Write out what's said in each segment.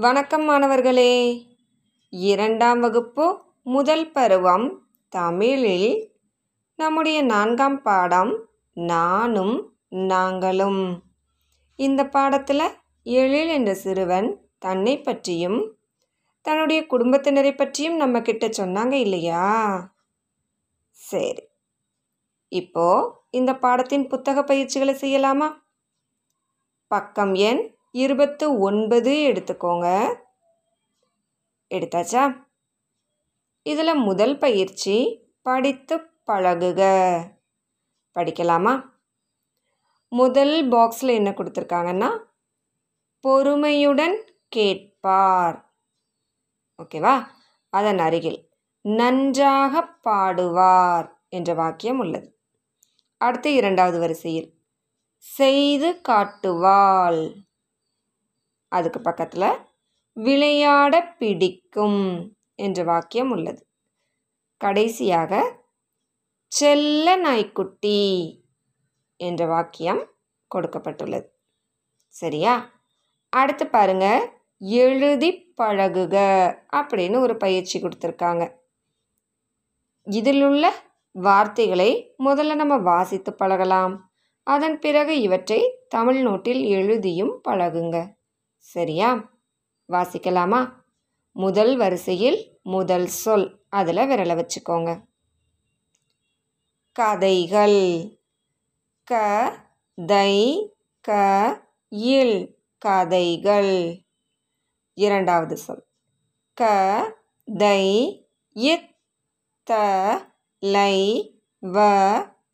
வணக்கம் மாணவர்களே. இரண்டாம் வகுப்பு முதல் பருவம் தமிழில் நம்முடைய நான்காம் பாடம் நானும் நாங்களும். இந்த பாடத்தில் எழில் என்ற சிறுவன் தன்னை பற்றியும் தன்னுடைய குடும்பத்தினரை பற்றியும் நம்ம கிட்ட சொன்னாங்க இல்லையா? சரி. இப்போ இந்த பாடத்தின் புத்தக பயிற்சிகளை செய்யலாமா? பக்கம் எண் இருபத்து ஒன்பது எடுத்துக்கோங்க. எடுத்தாச்சா? இதில் முதல் பயிற்சி படித்து பழகுக. படிக்கலாமா? முதல் பாக்ஸில் என்ன கொடுத்துருக்காங்கன்னா பொறுமையுடன் கேட்பார். ஓகேவா? அதன் அருகில் நன்றாக பாடுவார் என்ற வாக்கியம் உள்ளது. அடுத்து இரண்டாவது வரிசையில் செய்து காட்டுவாள். அதுக்கு பக்கத்தில் விளையாட பிடிக்கும் என்ற வாக்கியம் உள்ளது. கடைசியாக செல்ல நாய்க்குட்டி என்ற வாக்கியம் கொடுக்கப்பட்டுள்ளது. சரியா? அடுத்து பாருங்க. எழுதி பழகுக அப்படின்னு ஒரு பயிற்சி கொடுத்துருக்காங்க. இதில் உள்ள வார்த்தைகளை முதல்ல நம்ம வாசித்து பழகலாம். அதன் பிறகு இவற்றை தமிழ் நோட்டில் எழுதியும் பழகுங்க. சரியா? வாசிக்கலாமா? முதல் வரிசையில் முதல் சொல். அதில் விரலை வச்சுக்கோங்க. கதைகள். க தை க இல். கதைகள். இரண்டாவது சொல். க தை இத் த லை வ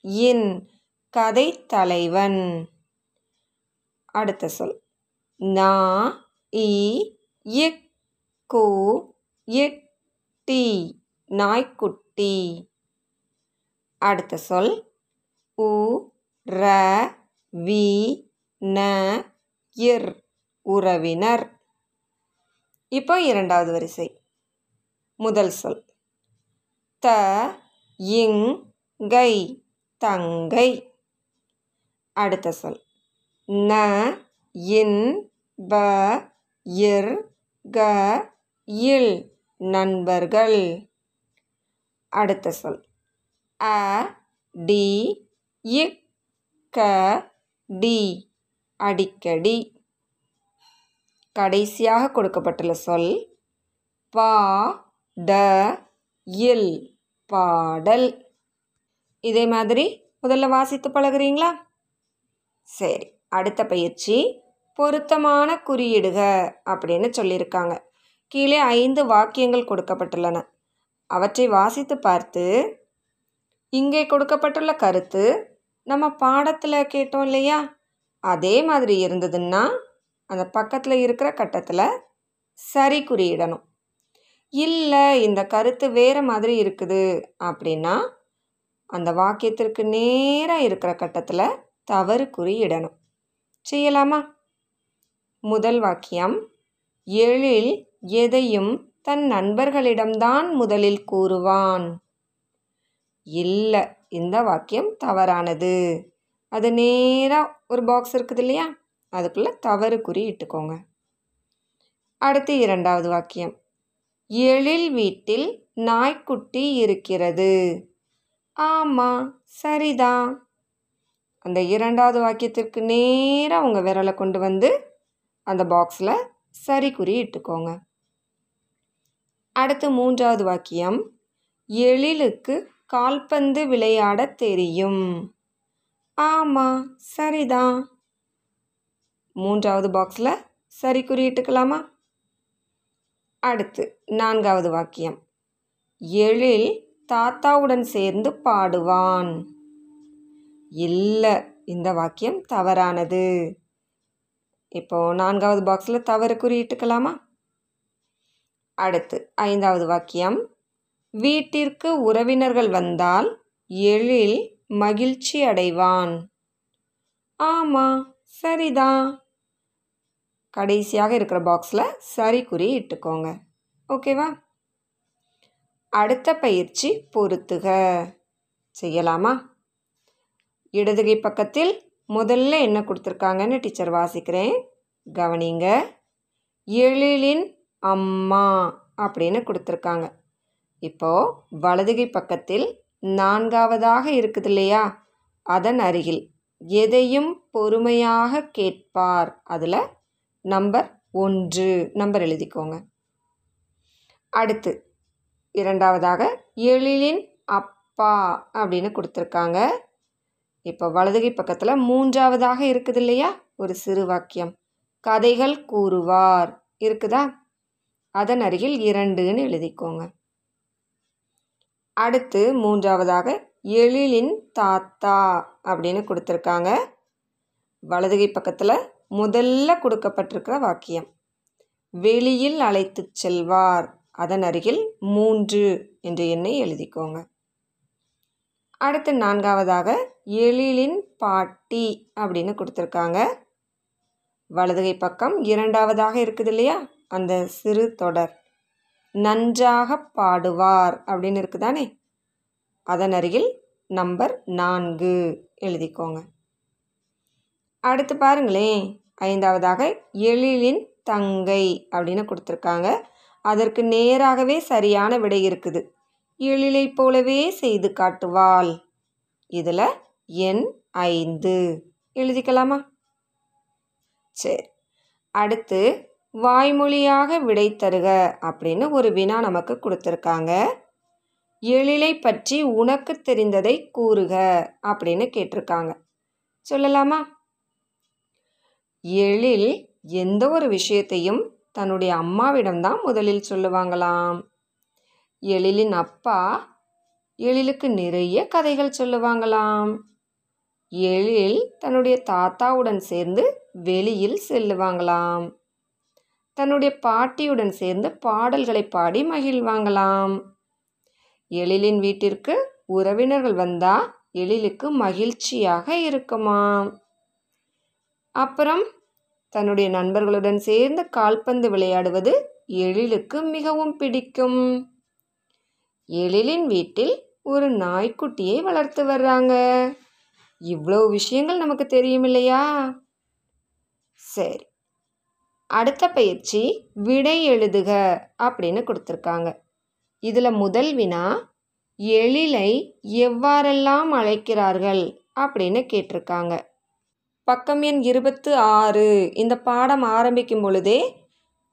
இன். கதை தலைவன். அடுத்த சொல். நா இ இக் கு இட் டி நாய்க்குட்டி. அடுத்த சொல் உ ர வி ந இர் உறவினர். இப்போ இரண்டாவது வரிசை. முதல் சொல் த இங் கை தங்கை. அடுத்த சொல் ந இன் ப இர் க இல் நண்பர்கள். அடுத்த சொல். அ டி இக் க டி. அடிக்கடி. கடைசியாக கொடுக்கப்பட்டுள்ள சொல். பா ட இல் பாடல். இதே மாதிரி முதல்ல வாசித்து பழகுறீங்களா? சரி அடுத்த பயிற்சி. பொருத்தமான குறியிடுக அப்படின்னு சொல்லியிருக்காங்க. கீழே ஐந்து வாக்கியங்கள் கொடுக்கப்பட்டுள்ளன. அவற்றை வாசித்து பார்த்து இங்கே கொடுக்கப்பட்டுள்ள கருத்து நம்ம பாடத்தில் கேட்டோம் இல்லையா? அதே மாதிரி இருந்ததுன்னா அந்த பக்கத்தில் இருக்கிற கட்டத்தில் சரி குறியிடணும். இல்லை இந்த கருத்து வேறு மாதிரி இருக்குது அப்படின்னா அந்த வாக்கியத்திற்கு நேராக இருக்கிற கட்டத்தில் தவறு குறியிடணும். செய்யலாமா? முதல் வாக்கியம். எழில் எதையும் தன் நண்பர்களிடம்தான் முதலில் கூறுவான். இல்லை இந்த வாக்கியம் தவறானது. அது நேராக ஒரு பாக்ஸ் இருக்குது இல்லையா? அதுக்குள்ளே தவறு குறி இட்டுக்கோங்க. அடுத்து இரண்டாவது வாக்கியம். எழில் வீட்டில் நாய்க்குட்டி இருக்கிறது. ஆமாம் சரிதான். அந்த இரண்டாவது வாக்கியத்திற்கு நேராக உங்கள் விரலை கொண்டு வந்து அந்த பாக்ஸில் சரி குறி இட்டுக்கோங்க. அடுத்து மூன்றாவது வாக்கியம். எழிலுக்கு கால்பந்து விளையாட தெரியும். ஆமாம் சரிதான். மூன்றாவது பாக்ஸில் சரி குறியிட்டுக்கலாமா அடுத்து நான்காவது வாக்கியம். எழில் தாத்தாவுடன் சேர்ந்து பாடுவான். இல்லை இந்த வாக்கியம் தவறானது. இப்போது நான்காவது பாக்ஸில் தவறு குறியிட்டுக்கலாமா அடுத்து ஐந்தாவது வாக்கியம். வீட்டிற்கு உறவினர்கள் வந்தால் எழில் மகிழ்ச்சி அடைவான். ஆமாம் சரிதான் கடைசியாக இருக்கிற பாக்ஸில் சரி குறி இட்டுக்கோங்க. ஓகேவா அடுத்த பயிற்சி பொருத்துக. செய்யலாமா? இடதுகை பக்கத்தில் முதல்ல என்ன கொடுத்துருக்காங்கன்னு டீச்சர் வாசிக்கிறேன். கவனிங்க. எழிலின் அம்மா அப்படின்னு கொடுத்துருக்காங்க. இப்போது வலதுகை பக்கத்தில் நான்காவதாக இருக்குது இல்லையா? அதன் அருகில் எதையும் பொறுமையாக கேட்பார். அதில் நம்பர் ஒன்று. நம்பர் எழுதிக்கோங்க. அடுத்து இரண்டாவதாக எழிலின் அப்பா அப்படின்னு கொடுத்துருக்காங்க. இப்போ வலதுகை பக்கத்தில் மூன்றாவதாக இருக்குது இல்லையா ஒரு சிறு வாக்கியம். கதைகள் கூறுவார். இருக்குதா? அதன் அருகில் இரண்டுன்னு எழுதிக்கோங்க. அடுத்து மூன்றாவதாக எழிலின் தாத்தா அப்படின்னு கொடுத்துருக்காங்க. வலதுகை பக்கத்தில் முதல்ல கொடுக்கப்பட்டிருக்கிற வாக்கியம். வெளியில் அழைத்து செல்வார். அதன் அருகில் மூன்று என்ற எண்ணை எழுதிக்கோங்க. அடுத்து நான்காவதாக எழிலின் பாட்டி அப்படின்னு கொடுத்துருக்காங்க. வலதுகை பக்கம் இரண்டாவதாக இருக்குது இல்லையா? அந்த சிறு தொடர். நன்றாக பாடுவார் அப்படின்னு இருக்குதானே? அதன் அருகில் நம்பர் நான்கு எழுதிக்கோங்க. அடுத்து பாருங்களேன். ஐந்தாவதாக எழிலின் தங்கை அப்படின்னு கொடுத்துருக்காங்க. அதற்கு நேராகவே சரியான விடை இருக்குது. எழிலை போலவே செய்து காட்டுவாள். இதில் எண் ஐந்து. எழுதிக்கலாமா? சரி. அடுத்து வாய்மொழியாக விடை தருக அப்படின்னு ஒரு வினா நமக்கு கொடுத்துருக்காங்க. எழிலை பற்றி உனக்கு தெரிந்ததை கூறுக அப்படின்னு கேட்டிருக்காங்க. சொல்லலாமா? எழில் எந்த ஒரு விஷயத்தையும் தன்னுடைய அம்மாவிடம்தான் முதலில் சொல்லுவாங்களாம். எழிலின் அப்பா எழிலுக்கு நிறைய கதைகள் சொல்லுவாங்களாம். எழில் தன்னுடைய தாத்தாவுடன் சேர்ந்து வெளியில் செல்லுவாங்களாம். தன்னுடைய பாட்டியுடன் சேர்ந்து பாடல்களை பாடி மகிழ்வாங்களாம். எழிலின் வீட்டிற்கு உறவினர்கள் வந்தா எழிலுக்கு மகிழ்ச்சியாக இருக்குமாம். அப்புறம் தன்னுடைய நண்பர்களுடன் சேர்ந்து கால்பந்து விளையாடுவது எழிலுக்கு மிகவும் பிடிக்கும். எழிலின் வீட்டில் ஒரு நாய்க்குட்டியை வளர்த்து வர்றாங்க. இவ்வளோ விஷயங்கள் நமக்கு தெரியும் இல்லையா சரி. அடுத்த பயிற்சி விடை எழுதுக அப்படின்னு கொடுத்துருக்காங்க. இதில் முதல் வினா எழிலை எவ்வாறெல்லாம் அழைக்கிறார்கள் அப்படின்னு கேட்டிருக்காங்க. பக்கம் எண் இருபத்து ஆறு இந்த பாடம் ஆரம்பிக்கும் பொழுதே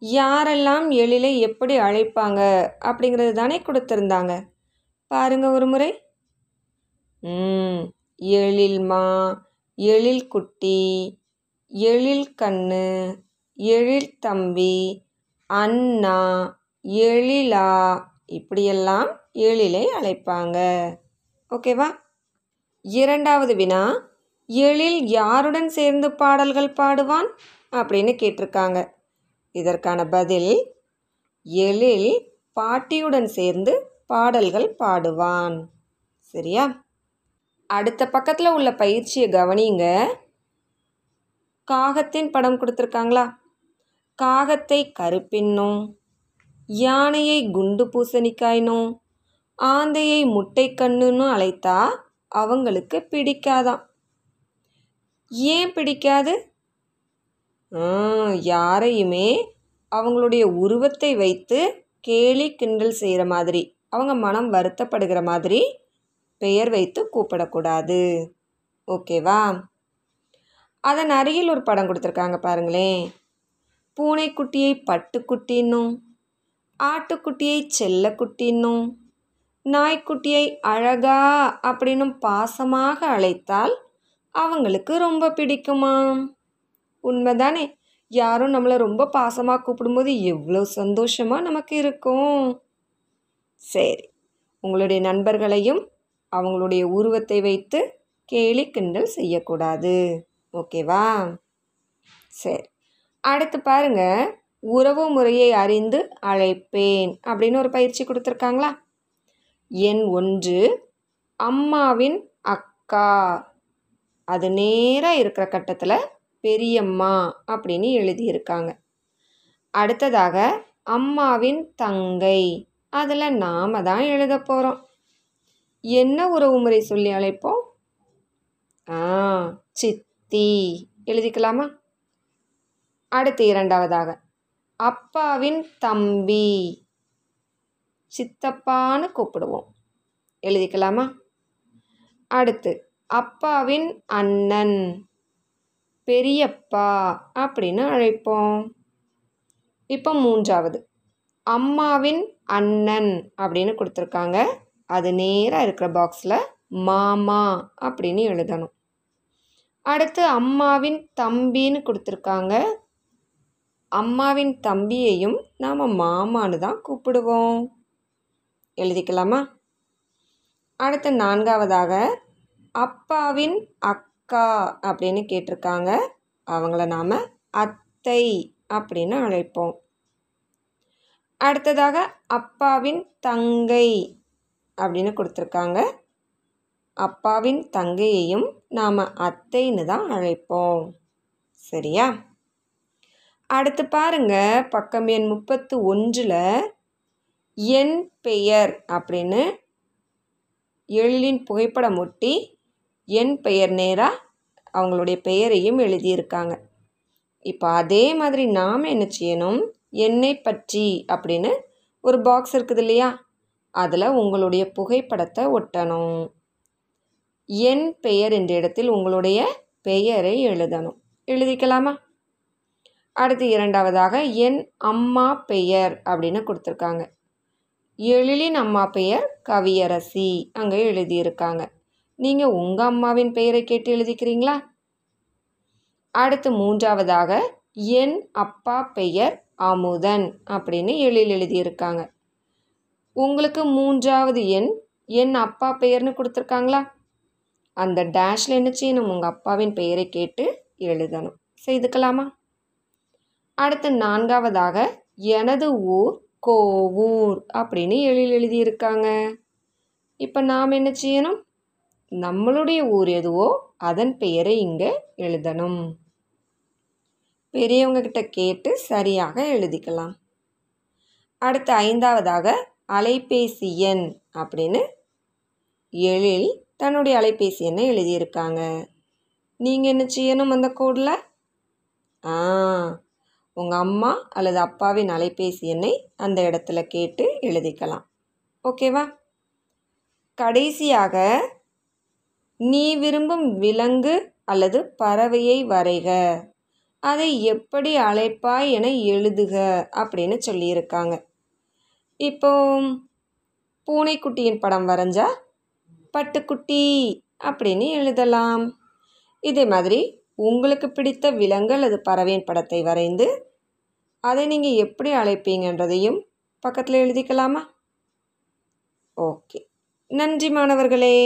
யாரெல்லாம் எழிலை எப்படி அழைப்பாங்க அப்படிங்கிறது தானே கொடுத்துருந்தாங்க. பாருங்கள் ஒரு முறை. ம். எழில்மா எழில் குட்டி எழில் கண்ணு எழில் தம்பி அண்ணா எழிலா இப்படியெல்லாம் எழிலை அழைப்பாங்க. ஓகேவா? இரண்டாவது வினா எழில் யாருடன் சேர்ந்து பாடல்கள் பாடுவான் அப்படின்னு கேட்டிருக்காங்க. இதற்கான பதில் எழில் பாட்டியுடன் சேர்ந்து பாடல்கள் பாடுவான். சரியா? அடுத்த பக்கத்தில் உள்ள பயிற்சியை கவனிங்க. காகத்தின் படம் கொடுத்துருக்காங்களா? காகத்தை கருப்பின்னும் யானையை குண்டு பூசணிக்காயினும் ஆந்தையை முட்டை கண்ணுன்னு அழைத்தா அவங்களுக்கு பிடிக்காதாம். ஏன் பிடிக்காது? யாரையுமே அவங்களுடைய உருவத்தை வைத்து கேலி கிண்டல் செய்கிற மாதிரி அவங்க மனம் வருத்தப்படுகிற மாதிரி பெயர் வைத்து கூப்பிடக்கூடாது. ஓகேவா? அதன் அருகில் ஒரு படம் கொடுத்துருக்காங்க பாருங்களேன். பூனைக்குட்டியை பட்டுக்குட்டின்னும் ஆட்டுக்குட்டியை செல்லக்குட்டின்னும் நாய்க்குட்டியை அழகா அப்படின்னும் பாசமாக அழைத்தால் அவங்களுக்கு ரொம்ப பிடிக்குமா? உண்மைதானே? யாரும் நம்மளை ரொம்ப பாசமாக கூப்பிடும்போது எவ்வளோ சந்தோஷமாக நமக்கு இருக்கும். சரி உங்களுடைய நண்பர்களையும் அவங்களுடைய உருவத்தை வைத்து கேலி கிண்டல் செய்யக்கூடாது. ஓகேவா? சரி. அடுத்து பாருங்கள் உறவு முறையை அறிந்து அழைப்பேன் அப்படின்னு ஒரு பயிற்சி கொடுத்துருக்காங்களா? எண் ஒன்று அம்மாவின் அக்கா. அது நேராக இருக்கிற கட்டத்தில் பெரியம்மா அப்படின்னு எழுதியிருக்காங்க. அடுத்ததாக அம்மாவின் தங்கை. அதில் நாம தான் எழுத போகிறோம் என்ன உறவு முறை சொல்லி அழைப்போம்? ஆ சித்தி. எழுதிக்கலாமா? அடுத்து இரண்டாவதாக. அப்பாவின் தம்பி. சித்தப்பான்னு கூப்பிடுவோம். எழுதிக்கலாமா? அடுத்து அப்பாவின் அண்ணன். பெரியப்பா அப்படின்னு அழைப்போம். இப்போ மூன்றாவது. அம்மாவின் அண்ணன் அப்படின்னு கொடுத்துருக்காங்க. அது நேராக இருக்கிற பாக்ஸில் மாமா அப்படின்னு எழுதணும். அடுத்து அம்மாவின் தம்பின்னு கொடுத்துருக்காங்க. அம்மாவின் தம்பியையும் நாம் மாமான்னு தான் கூப்பிடுவோம். எழுதிக்கலாமா? அடுத்து நான்காவதாக அப்பாவின் அக்கா அப்படின்னு கேட்டிருக்காங்க. அவங்கள நாம் அத்தை அப்படின்னு அழைப்போம். அடுத்ததாக அப்பாவின் தங்கை அப்படின்னு கொடுத்துருக்காங்க. அப்பாவின் தங்கையையும் நாம் அத்தைன்னு தான் அழைப்போம். சரியா? அடுத்து பாருங்க பக்கம் எண் முப்பத்து ஒன்றில் என் பெயர் அப்படின்னு எழிலின் புகைப்படம் ஒட்டி என் பெயர் நேராக அவங்களுடைய பெயரையும் எழுதியிருக்காங்க. இப்போ அதே மாதிரி நாம் என்ன செய்யணும்? என்னை பற்றி அப்படின்னு ஒரு பாக்ஸ் இருக்குது இல்லையா? அதில் உங்களுடைய புகைப்படத்தை ஒட்டணும். என் பெயர் என்ற இடத்தில் உங்களுடைய பெயரை எழுதணும். எழுதிக்கலாமா? அடுத்து இரண்டாவதாக என் அம்மா பெயர் அப்படின்னு கொடுத்துருக்காங்க. எழிலின் அம்மா பெயர் கவியரசி அங்கே எழுதியிருக்காங்க. நீங்கள் உங்கள் அம்மாவின் பெயரை கேட்டு எழுதிக்கிறீங்களா? அடுத்து மூன்றாவதாக என் அப்பா பெயர் அமுதன் அப்படின்னு எழில் எழுதியிருக்காங்க. உங்களுக்கு மூன்றாவது எண் என் அப்பா பெயர்னு கொடுத்துருக்காங்களா? அந்த டேஷில் என்ன செய்யணும்? உங்கள் அப்பாவின் பெயரை கேட்டு எழுதணும். செய்துக்கலாமா? அடுத்து நான்காவதாக எனது ஊர் கோவூர் அப்படின்னு எழில் எழுதியிருக்காங்க. இப்போ நாம் என்ன செய்யணும்? நம்மளுடைய ஊர் எதுவோ அதன் பெயரை இங்கே எழுதணும். பெரியவங்க கிட்ட கேட்டு சரியாக எழுதிக்கலாம். அடுத்து ஐந்தாவதாக அலைபேசி எண் அப்படின்னு எழில் தன்னுடைய அலைபேசி எண்ணை எழுதியிருக்காங்க. நீங்கள் என்ன செய்யணும் அந்த கோடில்? ஆ உங்கள் அம்மா அல்லது அப்பாவின் அலைபேசி எண்ணை அந்த இடத்துல கேட்டு எழுதிக்கலாம். ஓகேவா? கடைசியாக நீ விரும்பும் விலங்கு அல்லது பறவையை வரைக. அதை எப்படி அழைப்பாய் என எழுதுக அப்படின்னு சொல்லியிருக்காங்க. இப்போ பூனைக்குட்டியின் படம் வரைஞ்சா பட்டுக்குட்டி அப்படின்னு எழுதலாம். இதே மாதிரி உங்களுக்கு பிடித்த விலங்கு அல்லது பறவையின் படத்தை வரைந்து அதை நீங்கள் எப்படி அழைப்பீங்கன்றதையும் பக்கத்தில் எழுதிக்கலாமா? ஓகே. நன்றி மாணவர்களே.